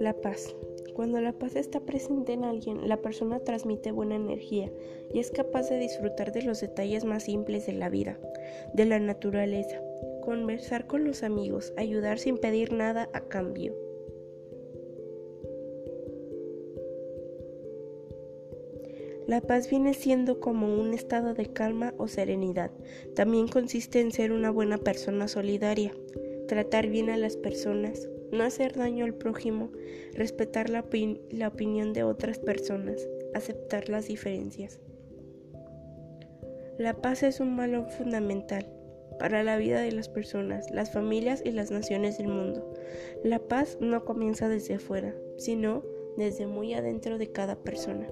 La paz. Cuando la paz está presente en alguien, la persona transmite buena energía y es capaz de disfrutar de los detalles más simples de la vida, de la naturaleza, conversar con los amigos, ayudar sin pedir nada a cambio. La paz viene siendo como un estado de calma o serenidad. También consiste en ser una buena persona solidaria, tratar bien a las personas, no hacer daño al prójimo, respetar la, opinión de otras personas, aceptar las diferencias. La paz es un valor fundamental para la vida de las personas, las familias y las naciones del mundo. La paz no comienza desde afuera, sino desde muy adentro de cada persona.